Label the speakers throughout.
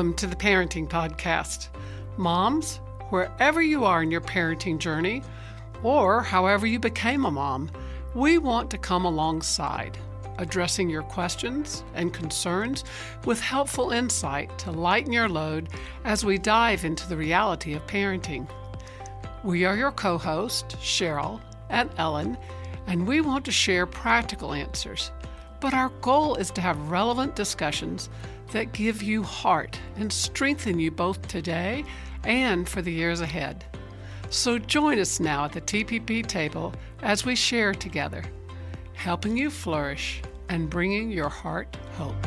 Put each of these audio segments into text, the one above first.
Speaker 1: Welcome to the Parenting Podcast. Moms, wherever you are in your parenting journey, or however you became a mom, we want to come alongside, addressing your questions and concerns with helpful insight to lighten your load as we dive into the reality of parenting. We are your co hosts, Cheryl and Ellen, and we want to share practical answers. But our goal is to have relevant discussions that give you heart and strengthen you both today and for the years ahead. So join us now at the TPP table as we share together, helping you flourish and bringing your heart hope.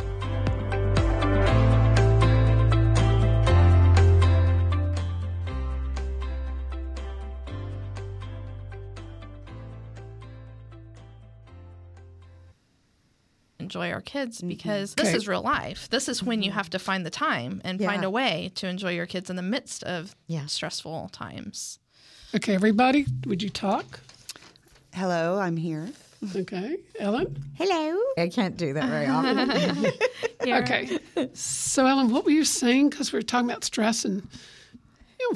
Speaker 2: Enjoy our kids mm-hmm. because this
Speaker 1: Okay.
Speaker 2: is real life. This is when you mm-hmm. have to find the time and
Speaker 3: Yeah.
Speaker 2: find a way to enjoy your kids in the midst of
Speaker 3: Yeah.
Speaker 2: stressful times.
Speaker 1: Okay, everybody, would you talk?
Speaker 3: Hello, I'm here.
Speaker 1: Okay, Ellen?
Speaker 3: Hello. I can't do that very often.
Speaker 1: Okay. So, Ellen, what were you saying? Because we were talking about stress and you know,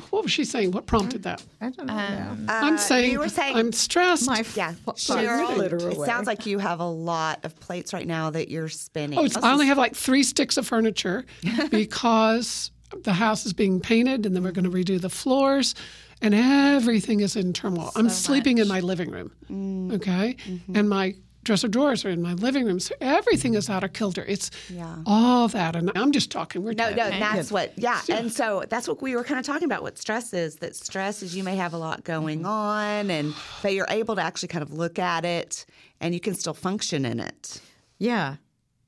Speaker 1: what was she saying? What prompted that?
Speaker 3: I don't know. now.
Speaker 1: I'm saying,
Speaker 4: Uh, you were saying-
Speaker 1: I'm stressed.
Speaker 3: My
Speaker 4: Yeah,
Speaker 3: Cheryl,
Speaker 4: Cheryl, it sounds like you have a lot of plates right now that you're spinning.
Speaker 1: Oh, it's, I only have like three sticks of furniture because the house is being painted and then we're going to redo the floors and everything is in turmoil. I'm sleeping in my living room.
Speaker 4: Mm.
Speaker 1: Okay.
Speaker 4: Mm-hmm.
Speaker 1: And my dresser drawers are in my living room. So everything is out of kilter. It's
Speaker 4: Yeah.
Speaker 1: all that. And I'm just talking. We're
Speaker 4: no, no,
Speaker 1: talking.
Speaker 4: that's what, yeah. And so that's what we were kind of talking about what stress is that stress is you may have a lot going
Speaker 1: Mm-hmm.
Speaker 4: on, and but you're able to actually kind of look at it and you can still function in it.
Speaker 3: Yeah.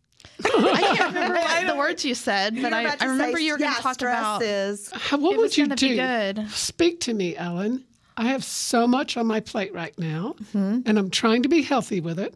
Speaker 2: I can't remember what the words you said, but I, I remember
Speaker 4: say,
Speaker 2: you were going to talk about
Speaker 4: is
Speaker 1: How, what
Speaker 2: it
Speaker 1: would
Speaker 2: was
Speaker 1: you do?
Speaker 2: be good.
Speaker 1: Speak to me, Ellen. I have so much on my plate right now,
Speaker 2: Mm-hmm.
Speaker 1: and I'm trying to be healthy with it,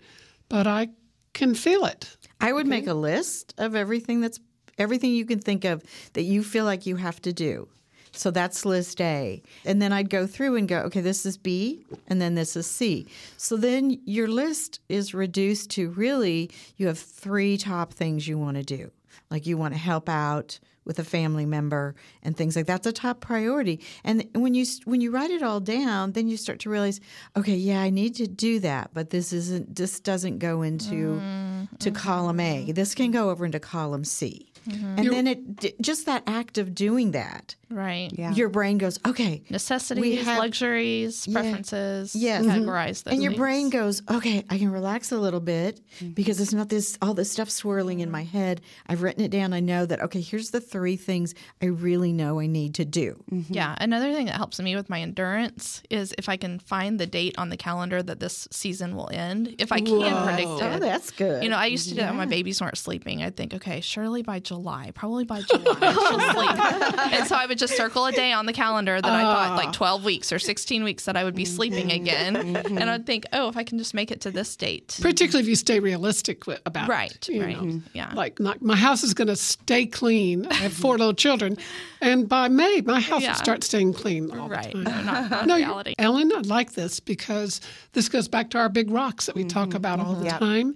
Speaker 1: but I can feel it.
Speaker 5: I would make a list of everything that's everything you can think of that you feel like you have to do. So that's list A. And then I'd go through and go, okay, this is B and then this is C. So then your list is reduced to really you have three top things you want to do. Like you want to help out with a family member and things like that. That's a top priority. And when you when you write it all down, then you start to realize, okay, yeah, I need to do that, but this isn't this doesn't go into mm-hmm. to column A. Mm-hmm. This can go over into column C. Mm-hmm. And then it just that act of doing that,
Speaker 2: right Yeah.
Speaker 5: your brain goes, okay,
Speaker 2: necessities,
Speaker 5: have-
Speaker 2: luxuries, preferences.
Speaker 5: Yes.
Speaker 2: categorize those.
Speaker 5: and your
Speaker 2: things.
Speaker 5: brain goes, okay, I can relax a little bit because it's not this all this stuff swirling in my head. I've written it down. I know that okay, here's the three things I really know I need to do. Mm-hmm.
Speaker 2: Yeah, another thing that helps me with my endurance is if I can find the date on the calendar that this season will end. If I can predict
Speaker 5: Oh,
Speaker 2: it.
Speaker 5: that's good.
Speaker 2: You know, I used to do that when my babies weren't sleeping. I'd think, okay, surely by July, probably by July, she'll sleep. And so I would just circle a day on the calendar that I thought like ah. 12 weeks or 16 weeks that I would be mm-hmm. sleeping again. Mm-hmm. And I'd think, oh, if I can just make it to this date.
Speaker 1: particularly if you stay realistic about
Speaker 2: Right,
Speaker 1: it. you
Speaker 2: right,
Speaker 1: know.
Speaker 2: yeah.
Speaker 1: Like my, my house is going to stay clean. I have four little children, and by May my house
Speaker 2: Yeah.
Speaker 1: will start staying clean all
Speaker 2: Right.
Speaker 1: the
Speaker 2: No,
Speaker 1: time.
Speaker 2: not, not
Speaker 1: No, you-
Speaker 2: reality.
Speaker 1: Ellen, I like this because this goes back to our big rocks that we talk mm-hmm. about all the mm-hmm. time.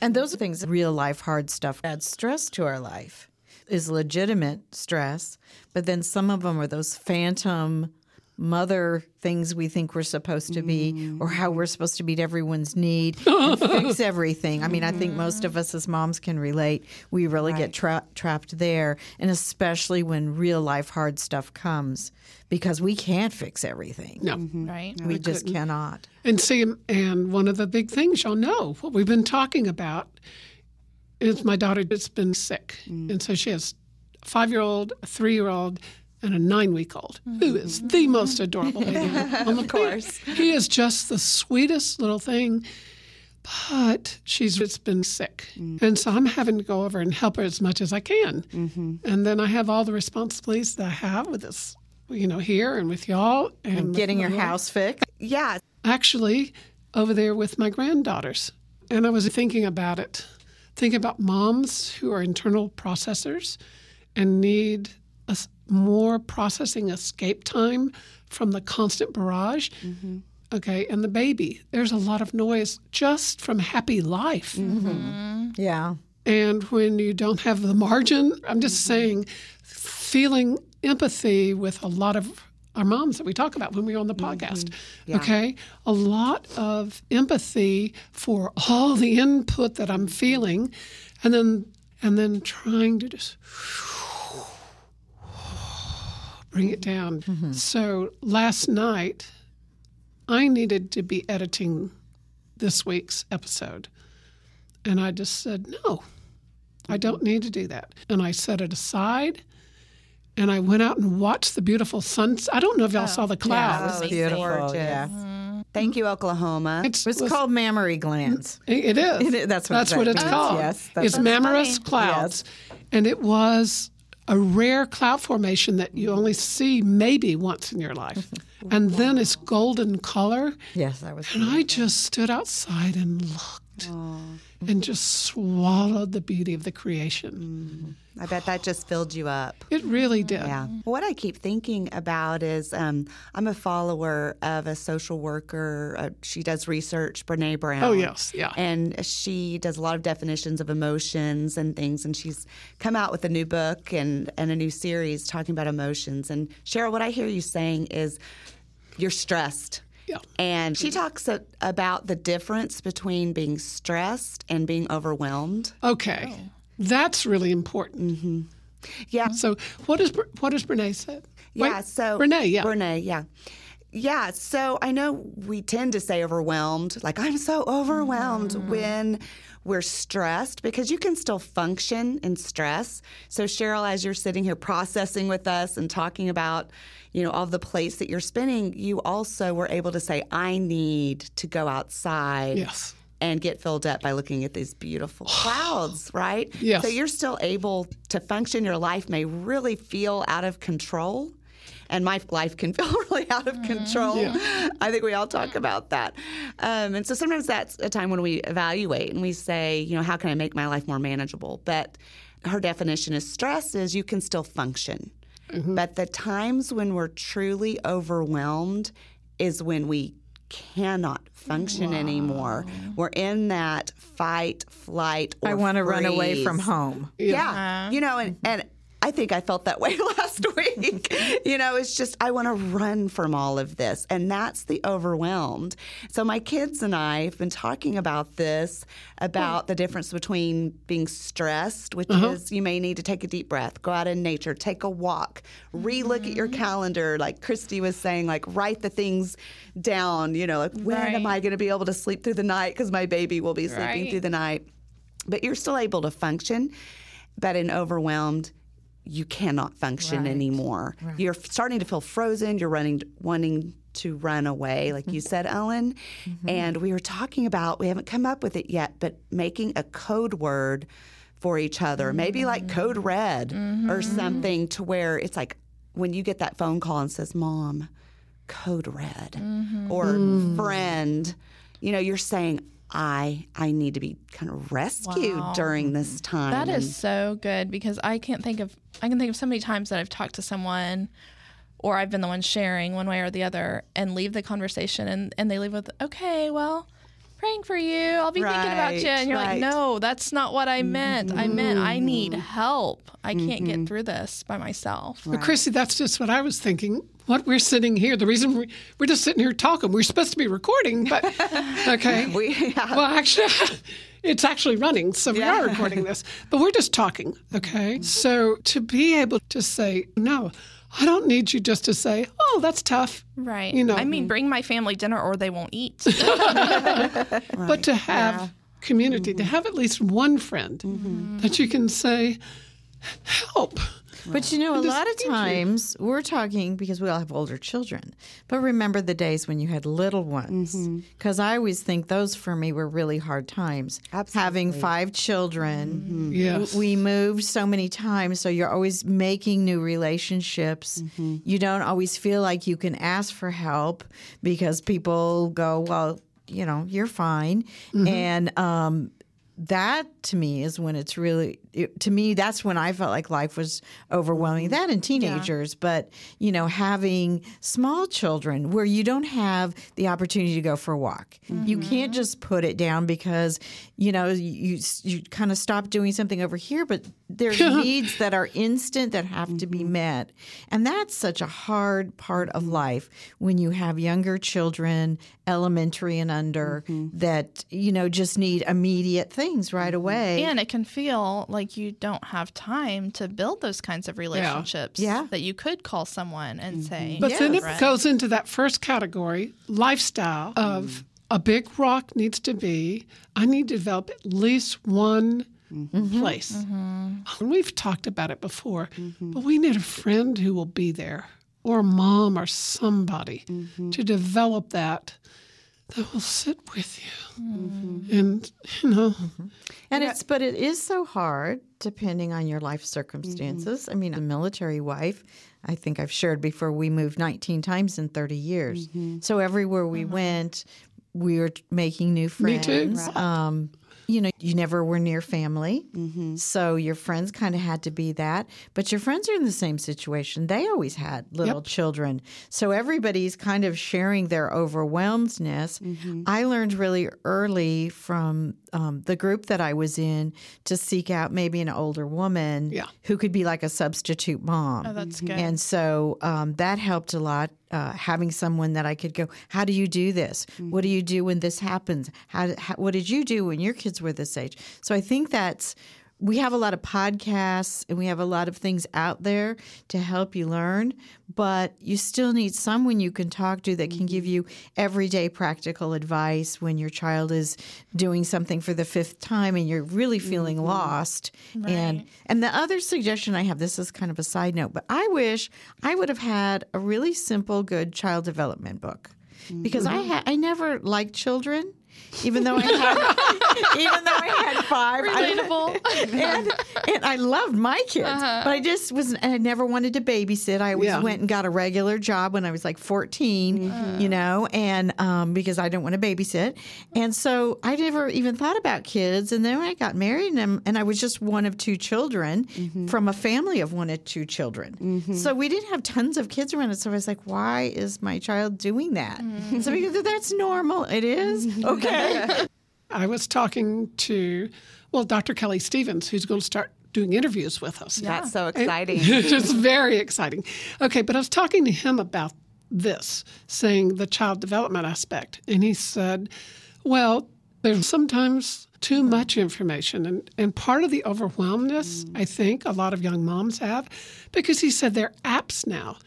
Speaker 5: And those are things, real life hard stuff adds stress to our life, is legitimate stress. But then some of them are those phantom mother things we think we're supposed to be mm. or how we're supposed to meet everyone's need and fix everything. I mean, I think most of mm. us as moms can relate. We really right. get tra- trapped there, and especially when real life hard stuff comes because we can't fix everything.
Speaker 1: No. Mm-hmm.
Speaker 2: Right.
Speaker 5: No, we, we just cannot.
Speaker 1: And see and one of the big things y'all know what we've been talking about is my daughter that's been sick. Mm. And so she has 5-year-old, 3-year-old, and a nine week old, who mm-hmm. is the most adorable baby on the planet. He is just the sweetest little thing. But she's just been sick. Mm. And so I'm having to go over and help her as much as I can. Mm-hmm. And then I have all the responsibilities that I have with this, you know, here and with y'all. And, with
Speaker 5: Getting your house fixed.
Speaker 4: yeah.
Speaker 1: actually over there with my granddaughters. And I was thinking about it, thinking about moms who are internal processors and need a more processing escape time from the constant barrage. Mm-hmm. Okay, and the baby. There's a lot of noise just from happy life. Mm-hmm. Mm-hmm.
Speaker 5: Yeah.
Speaker 1: And when you don't have the margin, I'm just saying, feeling empathy with a lot of our moms that we talk about when we're on the podcast. Okay. A lot of empathy for all the input that I'm feeling and then and then trying to just bring it down. Mm-hmm. So last night I needed to be editing this week's episode. And I just said, no, I don't need to do that. And I set it aside and I went out and watched the beautiful sunset. I don't know if y'all oh, saw the clouds.
Speaker 3: Oh, it's beautiful.
Speaker 4: gorgeous.
Speaker 3: Yeah. Mm-hmm.
Speaker 4: Thank you, Oklahoma.
Speaker 1: It's,
Speaker 3: It's
Speaker 1: was-
Speaker 3: called mammary glands.
Speaker 1: It is.
Speaker 3: It is- that's what
Speaker 1: that's
Speaker 3: it
Speaker 1: what
Speaker 3: is.
Speaker 1: it's
Speaker 3: Yes,
Speaker 1: called.
Speaker 3: yes, that's-
Speaker 1: it's
Speaker 3: That's
Speaker 1: mammatus
Speaker 2: funny.
Speaker 1: clouds, and it was a rare cloud formation that you only see maybe once in your life, and then it's golden color.
Speaker 3: Yes, that was.
Speaker 1: And I just stood outside and looked, and just swallowed the beauty of the creation.
Speaker 4: I bet that just filled you up.
Speaker 1: It really did.
Speaker 4: Yeah. What I keep thinking about is um, I'm a follower of a social worker. Uh, she does research, Brene Brown.
Speaker 1: Oh, yes, yeah.
Speaker 4: And she does a lot of definitions of emotions and things. And she's come out with a new book and, and a new series talking about emotions. And Cheryl, what I hear you saying is you're stressed.
Speaker 1: Yeah.
Speaker 4: And she talks a, about the difference between being stressed and being overwhelmed.
Speaker 1: Okay, that's really important.
Speaker 4: Yeah.
Speaker 1: So, what does what does Brene said?
Speaker 4: Yeah,
Speaker 1: Wait,
Speaker 4: so
Speaker 1: Brene, yeah.
Speaker 4: Brene, yeah. Yeah, so I know we tend to say overwhelmed, like I'm so overwhelmed
Speaker 1: Mm-hmm.
Speaker 4: when we're stressed because you can still function in stress. So Cheryl, as you're sitting here processing with us and talking about, you know, all the plates that you're spinning, you also were able to say, I need to go outside
Speaker 1: Yes.
Speaker 4: and get filled up by looking at these beautiful clouds, right?
Speaker 1: Yes.
Speaker 4: So you're still able to function. Your life may really feel out of control. And my life can feel really out of mm-hmm. control. I think we all talk about that. Um, and so sometimes that's a time when we evaluate and we say, you know, how can I make my life more manageable? But her definition of stress is you can still function. Mm-hmm. But the times when we're truly overwhelmed is when we cannot function anymore. We're in that fight, flight, or
Speaker 3: I want to run away from
Speaker 4: freeze.
Speaker 3: home.
Speaker 4: Yeah. Uh-huh. You know, and, and I think I felt that way last week. you know, it's just, I want to run from all of this. And that's the overwhelmed. So my kids and I have been talking about this about the difference between being stressed, which uh-huh. is you may need to take a deep breath, go out in nature, take a walk, re look at your mm. calendar. Like Christy was saying, like write the things down, you know, like when am I going to be able to sleep through the night? Because my baby will be sleeping
Speaker 2: Right.
Speaker 4: through the night but you're still able to function. But in overwhelmed, you cannot function anymore. You're starting to feel frozen. You're running, wanting to run away, like you mm-hmm. said, Ellen. Mm-hmm. And we were talking about, we haven't come up with it yet, but making a code word for each other, maybe like mm-hmm. code red or something, to where it's like when you get that phone call and says, "Mom, code red," or mm. friend, you know, you're saying. I I need to be kind of rescued during this time.
Speaker 2: That is so good because I can't think of I can think of so many times that I've talked to someone or I've been the one sharing one way or the other and leave the conversation and, and they leave with, Okay, well, praying for you. I'll be thinking about you. And you're
Speaker 4: right.
Speaker 2: like, No, that's not what I meant. I meant I mm-hmm. need help. I can't get mm-hmm. through this by myself.
Speaker 1: But Chrissy, that's just what I was thinking. What we're sitting here, the reason we, we're just sitting here talking, we're supposed to be recording, but okay.
Speaker 4: We- yeah.
Speaker 1: Well, actually, it's actually running, so we are recording this, but we're just talking, okay? Mm-hmm. So to be able to say, no, I don't need you just to say, oh, that's tough.
Speaker 2: Right.
Speaker 1: You know.
Speaker 2: I mean, bring my family dinner or they won't eat.
Speaker 1: but to have community, to mm-hmm. have at least one friend mm-hmm. that you can say, help.
Speaker 5: But you know, a
Speaker 1: just
Speaker 5: lot of times we're talking because we all have older children. But remember the days when you had little ones. Because I always think those for me were really hard times. Absolutely. Having five children,
Speaker 1: Yes.
Speaker 5: we moved so many times, so you're always making new relationships. You don't always feel like you can ask for help because people go, well, you know, you're fine. Mm-hmm. And um, that to me is when it's really it, to me that's when I felt like life was overwhelming. Mm-hmm. That in teenagers, but you know, having small children where you don't have the opportunity to go for a walk. You mm-hmm. can't just put it down because you know you you kind of stop doing something over here, but there's needs that are instant that have to be mm-hmm. met, and that's such a hard part of life when you have younger children, elementary and under, that you know just need immediate things right away.
Speaker 2: And it can feel like you don't have time to build those kinds of relationships.
Speaker 5: Yeah.
Speaker 2: That you could call someone and mm-hmm. say,
Speaker 1: But then it
Speaker 2: Right.
Speaker 1: goes into that first category lifestyle of mm. a big rock needs to be, I need to develop at least one mm-hmm. Mm-hmm. place. And we've talked about it before, but we need a friend who will be there or a mom or somebody to develop that that will sit with you. Mm-hmm. And, you know, mm-hmm.
Speaker 5: And it's but it is so hard depending on your life circumstances. Mm-hmm. I mean, a military wife, I think I've shared before, we moved 19 times in 30 years. So everywhere we uh-huh. went, we were making new
Speaker 1: Me
Speaker 5: friends.
Speaker 1: too.
Speaker 5: Um, you know, you never were near family. Mm-hmm. So your friends kind of had to be that. But your friends are in the same situation. They always had little children. So everybody's kind of sharing their overwhelmedness. Mm-hmm. I learned really early from um, the group that I was in to seek out maybe an older woman
Speaker 1: Yeah.
Speaker 5: who could be like a substitute mom.
Speaker 2: Oh, that's good.
Speaker 5: And so um, that helped a lot. Uh, having someone that I could go, how do you do this? What do you do when this happens? How, how what did you do when your kids were this age? So I think that's we have a lot of podcasts and we have a lot of things out there to help you learn, but you still need someone you can talk to that can give mm-hmm. you everyday practical advice when your child is doing something for the fifth time and you're really feeling mm-hmm. lost. And and the other suggestion I have, this is kind of a side note, but I wish I would have had a really simple, good child development book. Because I mm-hmm. ha- I never liked children, even though I had even though I had five. I-
Speaker 2: Relatable.
Speaker 5: and, and I loved my kids, uh-huh. but I just was. and I never wanted to babysit. I always
Speaker 1: Yeah.
Speaker 5: went and got a regular job when I was like 14, mm-hmm. you know, and um, because I didn't want to babysit, and so I never even thought about kids. And then when I got married, and, and I was just one of two children mm-hmm. from a family of one of two children, mm-hmm. so we didn't have tons of kids around us. So I was like, why is my child doing that? So because that's normal. It is okay.
Speaker 1: I was talking to, well, Dr. Kelly Stevens, who's going to start doing interviews with us.
Speaker 4: That's so exciting.
Speaker 1: it's very exciting. Okay, but I was talking to him about this, saying the child development aspect. And he said, well, there's sometimes too much information. And, and part of the overwhelmness, mm. I think, a lot of young moms have, because he said they're apps now.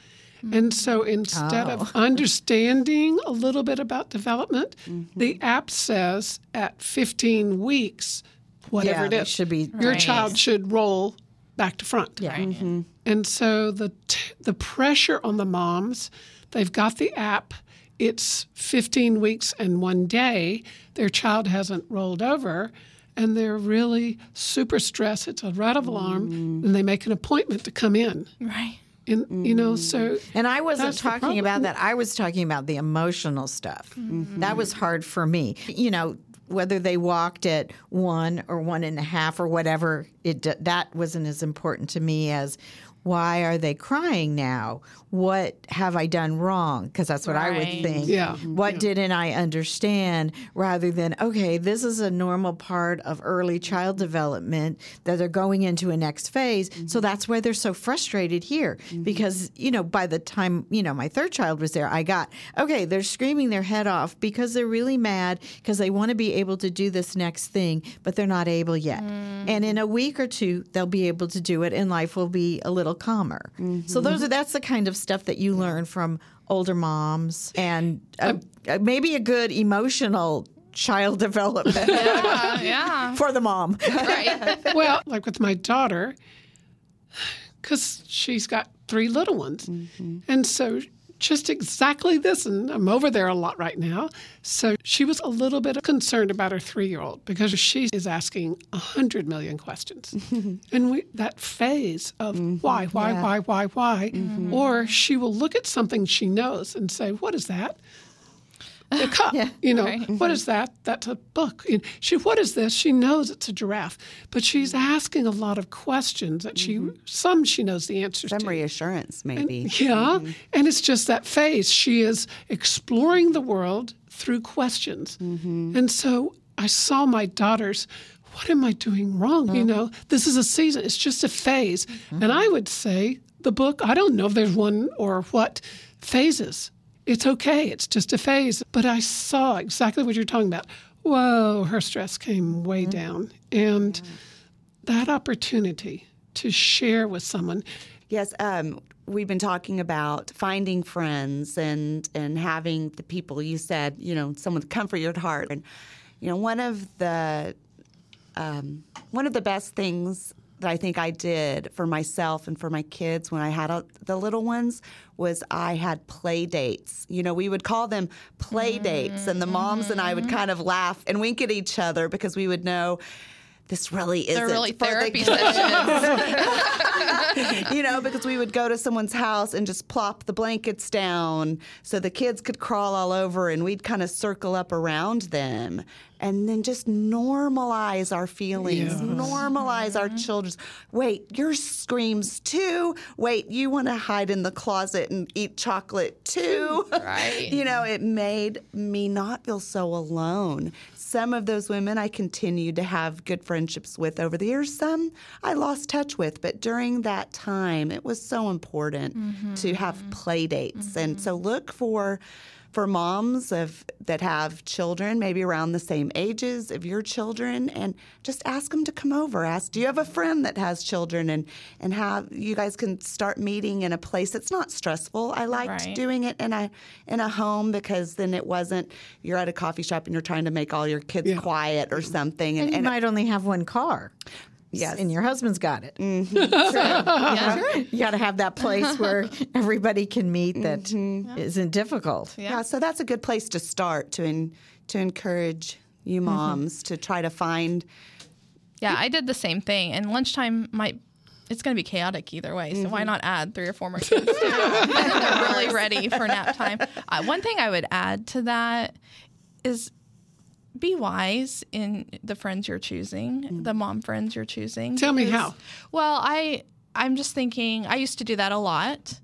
Speaker 1: And so instead of oh. understanding a little bit about development, mm-hmm. the app says at 15 weeks, whatever
Speaker 5: Yeah,
Speaker 1: it
Speaker 5: they
Speaker 1: is,
Speaker 5: should be-
Speaker 1: your
Speaker 2: Right.
Speaker 1: child should roll back to front.
Speaker 5: Yeah. Mm-hmm.
Speaker 1: And so the t- the pressure on the moms, they've got the app. It's 15 weeks and one day. Their child hasn't rolled over, and they're really super stressed. It's a red of alarm, mm. and they make an appointment to come in.
Speaker 2: right.
Speaker 1: And you know, so mm.
Speaker 5: And I wasn't talking about that. I was talking about the emotional stuff. Mm-hmm. That was hard for me. You know, whether they walked at one or one and a half or whatever, it that wasn't as important to me as why are they crying now? What have I done wrong? Because that's what I would think.
Speaker 1: Yeah.
Speaker 5: What didn't I understand? Rather than, okay, this is a normal part of early child development that they're going into a next phase. So mm-hmm. that's why they're so frustrated here. Mm-hmm. Because, you know, by the time, you know, my third child was there, I got, okay, they're screaming their head off because they're really mad because they want to be able to do this next thing, but they're not able yet. Mm. And in a week or two, they'll be able to do it and life will be a little calmer. So those are that's the kind of stuff that you learn from older moms and uh, uh, maybe a good emotional child development
Speaker 2: Yeah. yeah.
Speaker 5: for the mom.
Speaker 2: Right.
Speaker 1: well, like with my daughter, because she's got three little ones. And so just exactly this, and I'm over there a lot right now. So she was a little bit concerned about her three year old because she is asking a hundred million questions. and we, that phase of mm-hmm. why, why, why, why, why, or she will look at something she knows and say, What is that? The cup. You know,
Speaker 2: Right.
Speaker 1: what is that? That's a book. And she, what is this? She knows it's a giraffe, but she's mm-hmm. asking a lot of questions that she, mm-hmm. some she knows the answers
Speaker 4: Some
Speaker 1: to.
Speaker 4: reassurance, maybe.
Speaker 1: Yeah, mm-hmm. and it's just that phase. She is exploring the world through questions. And so I saw my daughters, what am I doing wrong? You uh-huh. know, this is a season, it's just a phase. And I would say the book, I don't know if there's one or what phases. It's okay, it's just a phase. But I saw exactly what you're talking about. Whoa, her stress came way down. And that opportunity to share with someone
Speaker 4: Yes, um, we've been talking about finding friends and and having the people you said, you know, someone to comfort your heart. And you know, one of the um, one of the best things that I think I did for myself and for my kids when I had uh, the little ones was I had play dates. You know, we would call them play dates, and the moms and I would kind of laugh and wink at each other because we would know this really isn't
Speaker 2: They're really
Speaker 4: for the
Speaker 2: therapy sessions.
Speaker 4: you know, because we would go to someone's house and just plop the blankets down so the kids could crawl all over and we'd kind of circle up around them and then just normalize our feelings, normalize our mm-hmm. children's. Wait, your screams too. Wait, you want to hide in the closet and eat chocolate too.
Speaker 2: Right.
Speaker 4: you know, it made me not feel so alone. Some of those women I continued to have good friendships with over the years. Some I lost touch with, but during that time, it was so important mm-hmm. to have play dates. And mm-hmm. so look for for moms of that have children maybe around the same ages of your children and just ask them to come over ask do you have a friend that has children and and have you guys can start meeting in a place that's not stressful i liked
Speaker 2: Right.
Speaker 4: doing it in a in a home because then it wasn't you're at a coffee shop and you're trying to make all your kids
Speaker 1: Yeah.
Speaker 4: quiet or something
Speaker 5: And
Speaker 4: and,
Speaker 5: you
Speaker 4: and
Speaker 5: might only have one car.
Speaker 4: Yes.
Speaker 5: And your husband's got it. Mm-hmm.
Speaker 2: yeah.
Speaker 5: You got to have that place where everybody can meet that mm-hmm. not difficult.
Speaker 4: yeah. so that's a good place to start to in, to encourage you mm-hmm. moms to try to find
Speaker 2: Yeah, I did the same thing. And lunchtime might it's going to be chaotic either way. So why not add three or four more kids? too? They're really ready for nap time. Uh, one thing I would add to that is be wise in the friends you're choosing, the mom friends you're choosing.
Speaker 1: Tell me how.
Speaker 2: Well, I I'm just thinking I used to do that a lot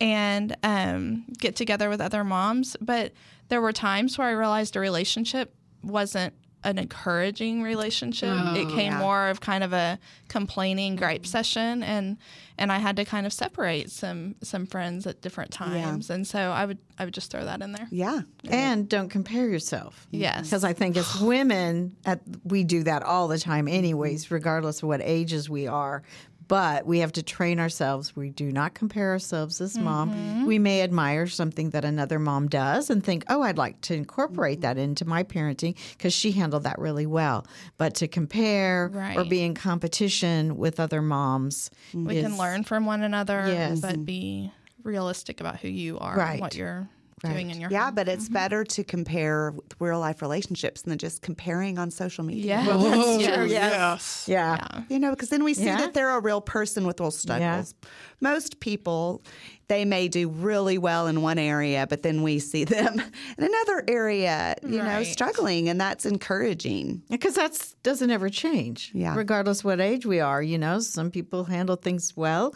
Speaker 2: and um, get together with other moms, but there were times where I realized a relationship wasn't an encouraging relationship. it oh, came more of kind of a complaining gripe session and and I had to kind of separate some some friends at different times. And so I would I would just throw that in there.
Speaker 4: yeah
Speaker 5: And don't compare yourself.
Speaker 2: Yes.
Speaker 5: Because I think as women, at, we do that all the time, anyways, regardless of what ages we are. But we have to train ourselves. We do not compare ourselves as mom. Mm-hmm. We may admire something that another mom does and think, oh, I'd like to incorporate that into my parenting because she handled that really well. But to compare or be in competition with other moms,
Speaker 2: we
Speaker 5: is-
Speaker 2: can learn from one another,
Speaker 5: Yes.
Speaker 2: but be realistic about who you are
Speaker 5: Right.
Speaker 2: and what you're doing in your
Speaker 4: yeah
Speaker 2: home.
Speaker 4: but it's mm-hmm. better to compare with real life relationships than just comparing on social media
Speaker 2: Yeah.
Speaker 1: Oh,
Speaker 2: Yes.
Speaker 1: yes.
Speaker 5: Yeah.
Speaker 4: You know, because then we see
Speaker 5: Yeah.
Speaker 4: that they're a real person with real struggles. Most people, they may do really well in one area, but then we see them in another area, you know, struggling, and that's encouraging.
Speaker 5: Because that doesn't ever change.
Speaker 4: Yeah.
Speaker 5: Regardless what age we are, you know, some people handle things well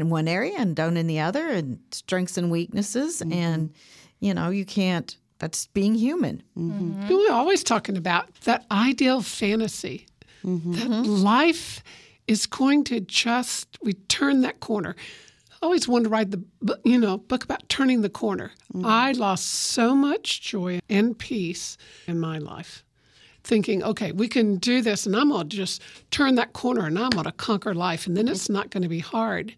Speaker 5: in one area and don't in the other, and strengths and weaknesses,
Speaker 4: Mm-hmm.
Speaker 5: and you know, you can't. That's being human. Mm-hmm.
Speaker 1: We're always talking about that ideal fantasy mm-hmm. that life is going to just we turn that corner. I always wanted to write the you know book about turning the corner. Mm-hmm. I lost so much joy and peace in my life, thinking, okay, we can do this, and I'm going to just turn that corner, and I'm going to conquer life, and then it's not going to be hard.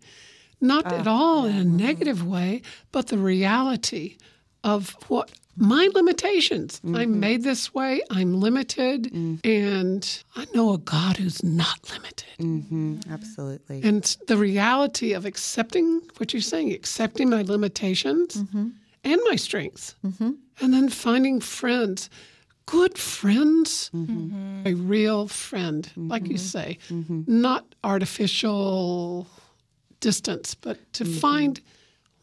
Speaker 1: Not at ah, all in a negative way, but the reality of what my limitations. I'm mm-hmm. made this way. I'm limited, mm. and I know a God who's not limited.
Speaker 4: Mm-hmm, absolutely.
Speaker 1: And the reality of accepting what you're saying, accepting my limitations mm-hmm. and my strengths, and then finding friends, good friends, mm-hmm. a real friend, like you mm-hmm. say, mm-hmm. not artificial distance, but to find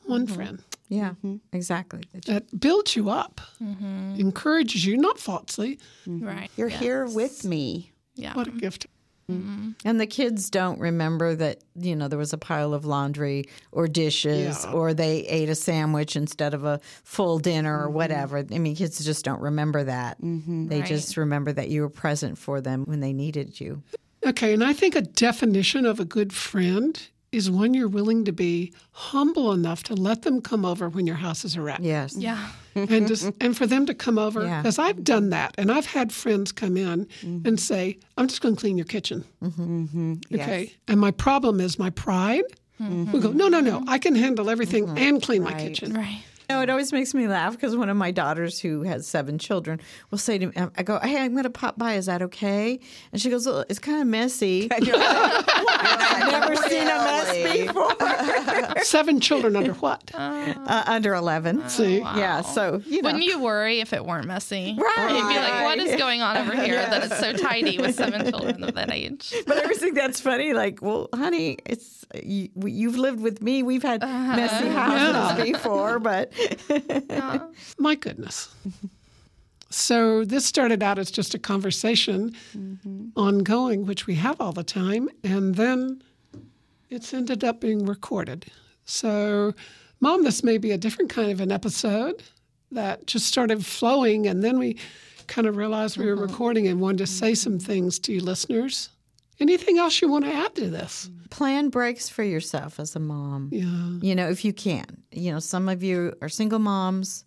Speaker 1: one friend.
Speaker 5: Yeah, exactly.
Speaker 1: that builds you up,
Speaker 2: Mm-hmm.
Speaker 1: encourages you, not falsely.
Speaker 2: Right.
Speaker 4: You're
Speaker 2: Yes.
Speaker 4: here with me.
Speaker 2: Yeah.
Speaker 1: What a gift. Mm-hmm.
Speaker 5: And the kids don't remember that, you know, there was a pile of laundry or dishes
Speaker 1: Yeah.
Speaker 5: or they ate a sandwich instead of a full dinner or mm-hmm. whatever. I mean, kids just don't remember that. Mm-hmm. They
Speaker 2: Right.
Speaker 5: just remember that you were present for them when they needed you.
Speaker 1: Okay, and I think a definition of a good friend is one you're willing to be humble enough to let them come over when your house is a wreck.
Speaker 5: Yes.
Speaker 2: Yeah.
Speaker 1: and just and for them to come over
Speaker 5: Yeah.
Speaker 1: because I've done that and I've had friends come in mm-hmm. and say I'm just going to clean your kitchen. Mm-hmm. Mm-hmm. Okay, and my problem is my pride. We go no no no I can handle everything and clean my kitchen.
Speaker 2: Right.
Speaker 5: You know, it always makes me laugh because one of my daughters, who has seven children, will say to me, I go, Hey, I'm going to pop by. Is that okay? And she goes, "Well, It's kind of messy. I've never seen a mess before.
Speaker 1: Seven children under what?
Speaker 5: Uh, under 11.
Speaker 1: See,
Speaker 5: Yeah. So, you know.
Speaker 2: Wouldn't you worry if it weren't messy?
Speaker 5: Right.
Speaker 2: You'd be like, what is going on over here that it's so tidy with seven children of that age?
Speaker 5: But I always think that's funny. Like, well, honey, it's you, you've lived with me. We've had messy houses before, but
Speaker 1: my goodness. So this started out as just a conversation, mm-hmm. ongoing, which we have all the time, and then it's ended up being recorded. So, Mom, this may be a different kind of an episode that just started flowing, and then we kind of realized we were uh-huh. recording and wanted to say mm-hmm. some things to you listeners. Anything else you want to add to this?
Speaker 5: plan breaks for yourself as a mom.
Speaker 1: Yeah.
Speaker 5: You know, if you can. You know, some of you are single moms.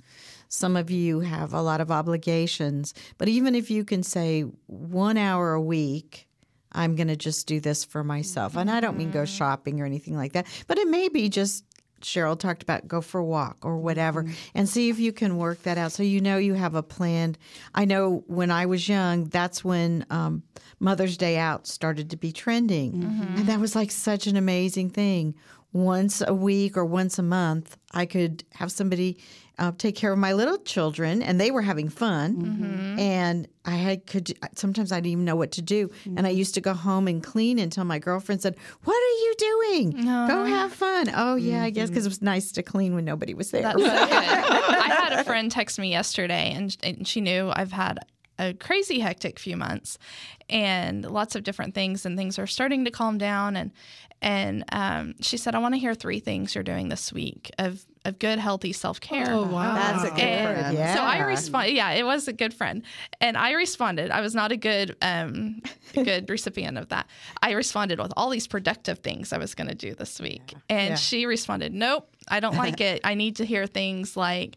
Speaker 5: Some of you have a lot of obligations. But even if you can say one hour a week, I'm going to just do this for myself. And I don't mean go mm-hmm. shopping or anything like that, but it may be just Cheryl talked about go for a walk or whatever and see if you can work that out so you know you have a plan. I know when I was young, that's when um, Mother's Day Out started to be trending. And that was like such an amazing thing. Once a week or once a month, I could have somebody uh, take care of my little children, and they were having fun. And I had could sometimes I didn't even know what to do, and I used to go home and clean until my girlfriend said, "What are you doing? Go have fun." Oh yeah, I guess because it was nice to clean when nobody was there.
Speaker 2: That's so good. I had a friend text me yesterday, and, and she knew I've had a crazy hectic few months, and lots of different things, and things are starting to calm down. And and um, she said, "I want to hear three things you're doing this week of of good, healthy self care."
Speaker 1: Oh, wow.
Speaker 4: That's a good
Speaker 2: And
Speaker 4: friend.
Speaker 5: Yeah.
Speaker 2: So I responded. Yeah, it was a good friend, and I responded. I was not a good, um, good recipient of that. I responded with all these productive things I was going to do this week, and
Speaker 5: Yeah.
Speaker 2: she responded, "Nope, I don't like it. I need to hear things like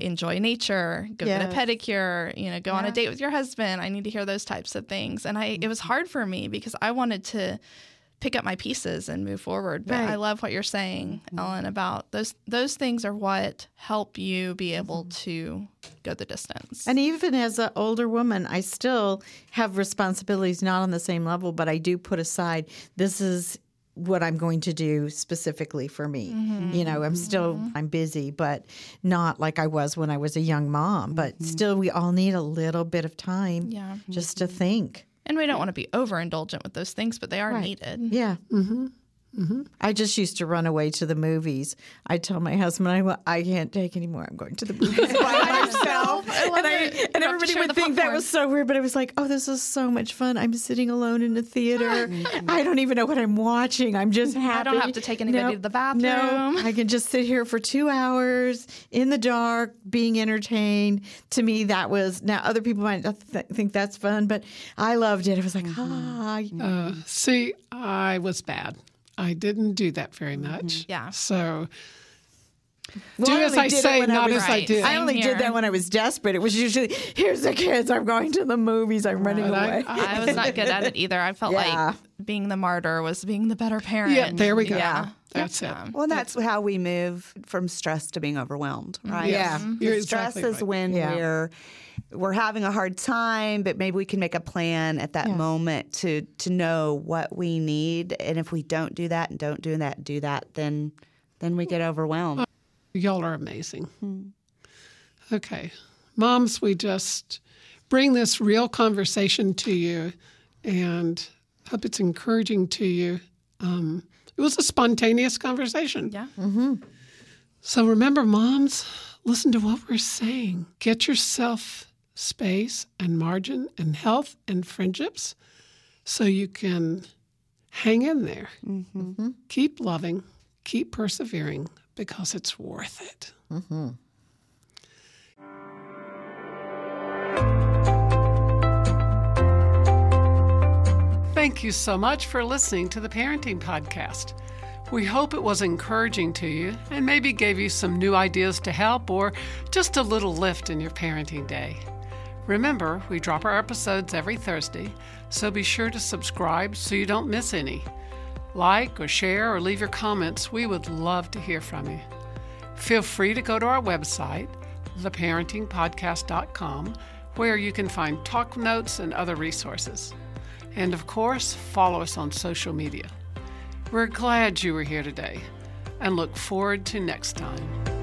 Speaker 2: enjoy nature, go get a pedicure, you know, go on a date with your husband. I need to hear those types of things." And I, it was hard for me because I wanted to pick up my pieces and move forward. But I love what you're saying, mm-hmm. Ellen, about those those things are what help you be mm-hmm. able to go the distance.
Speaker 5: And even as an older woman, I still have responsibilities not on the same level, but I do put aside this is what I'm going to do specifically for me. Mm-hmm. You know, I'm still I'm busy, but not like I was when I was a young mom. But still, we all need a little bit of time,
Speaker 2: Yeah.
Speaker 5: just to think.
Speaker 2: And we don't want to be overindulgent with those things, but they are needed.
Speaker 5: Yeah. Mm-hmm. I just used to run away to the movies. I tell my husband, I, I can't take anymore. I'm going to the movies by myself. and, I,
Speaker 2: it.
Speaker 5: And everybody would
Speaker 2: the
Speaker 5: think that was so weird, but I was like, oh, this is so much fun. I'm sitting alone in a theater. I don't even know what I'm watching. I'm just happy.
Speaker 2: I don't have to take anybody to the bathroom.
Speaker 5: No, I can just sit here for two hours in the dark, being entertained. To me, that was, now other people might th- think that's fun, but I loved it. It was like, ah,
Speaker 1: Uh, see, I was bad. I didn't do that very much.
Speaker 2: Yeah.
Speaker 1: So
Speaker 5: Well,
Speaker 1: do
Speaker 5: I
Speaker 1: as I say,
Speaker 5: when I
Speaker 1: not
Speaker 5: was-
Speaker 1: as I do.
Speaker 5: I only
Speaker 2: here.
Speaker 5: did that when I was desperate. It was usually, here's the kids, I'm going to the movies, I'm running
Speaker 1: But
Speaker 5: away.
Speaker 1: I-
Speaker 2: I was not good at it either. I felt
Speaker 5: Yeah.
Speaker 2: like being the martyr was being the better parent.
Speaker 1: Yeah, there we go.
Speaker 2: Yeah.
Speaker 1: That's it.
Speaker 4: Well, that's how we move from stress to being overwhelmed, mm-hmm. right?
Speaker 5: Yeah. Mm-hmm.
Speaker 1: You're
Speaker 4: stress
Speaker 1: exactly
Speaker 4: is
Speaker 1: right.
Speaker 4: when
Speaker 5: Yeah.
Speaker 4: we're we're having a hard time, but maybe we can make a plan at that
Speaker 5: Yeah.
Speaker 4: moment to to know what we need. And if we don't do that and don't do that, do that, then then we get overwhelmed.
Speaker 1: Y'all are amazing. Okay. Moms, we just bring this real conversation to you and hope it's encouraging to you. Um, it was a spontaneous conversation.
Speaker 2: Yeah.
Speaker 1: So remember, moms, listen to what we're saying. Get yourself space and margin and health and friendships so you can hang in there. Mm-hmm. Keep loving, keep persevering because it's worth it. Mm-hmm. Thank you so much for listening to the Parenting Podcast. We hope it was encouraging to you and maybe gave you some new ideas to help or just a little lift in your parenting day. Remember, we drop our episodes every Thursday, so be sure to subscribe so you don't miss any. Like or share or leave your comments. We would love to hear from you. Feel free to go to our website, theparentingpodcast.com, where you can find talk notes and other resources. And of course, follow us on social media. We're glad you were here today and look forward to next time.